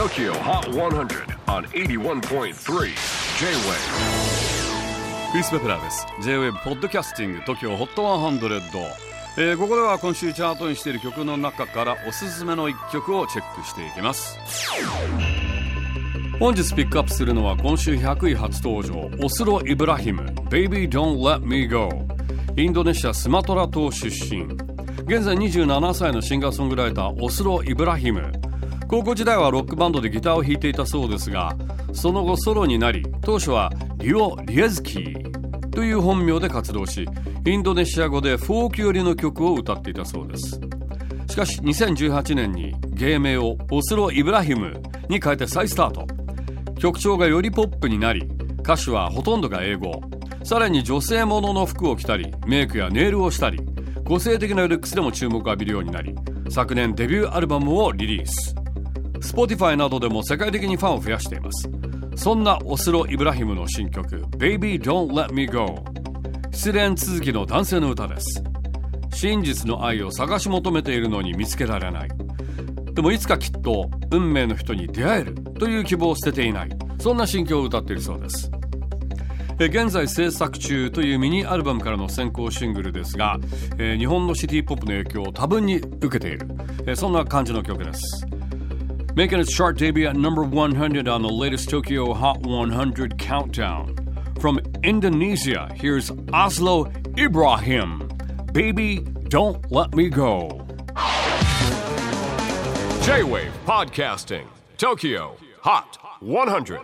TOKYO HOT 100 on 81.3 J-WAVE クリス・ベプラーです。J-WAVE ポッドキャスティング TOKYO HOT 100、えー、ここでは今週チャートにしている曲の中からおすすめの一曲をチェックしていきます。本日ピックアップするのは今週100位初登場オスロ・イブラヒム Baby Don't Let Me Go インドネシアスマトラ島出身。現在27歳のシンガーソングライターオスロ・イブラヒム。高校時代はロックバンドでギターを弾いていたそうですがその後ソロになり当初はリオ・リエズキーという本名で活動しインドネシア語でフォーク寄りの曲を歌っていたそうです。しかし2018年に芸名をオスロ・イブラヒムに変えて再スタート。曲調がよりポップになり歌手はほとんどが英語。さらに女性ものの服を着たりメイクやネイルをしたり個性的なルックスでも注目を浴びるようになり昨年デビューアルバムをリリース。Spotify などでも世界的にファンを増やしています。そんなオスロ・イブラヒムの新曲 Baby Don't Let Me Go 失恋続きの男性の歌です。真実の愛を探し求めているのに見つけられない。でもいつかきっと運命の人に出会えるという希望を捨てていない。そんな心境を歌っているそうです。現在制作中というミニアルバムからの先行シングルですが、え、日本のシティポップの影響を多分に受けている、え、そんな感じの曲です。Making its chart debut at number 100 on the latest Tokyo Hot 100 countdown. From Indonesia, here's Oslo Ibrahim. Baby, don't let me go. J-Wave Podcasting Tokyo Hot 100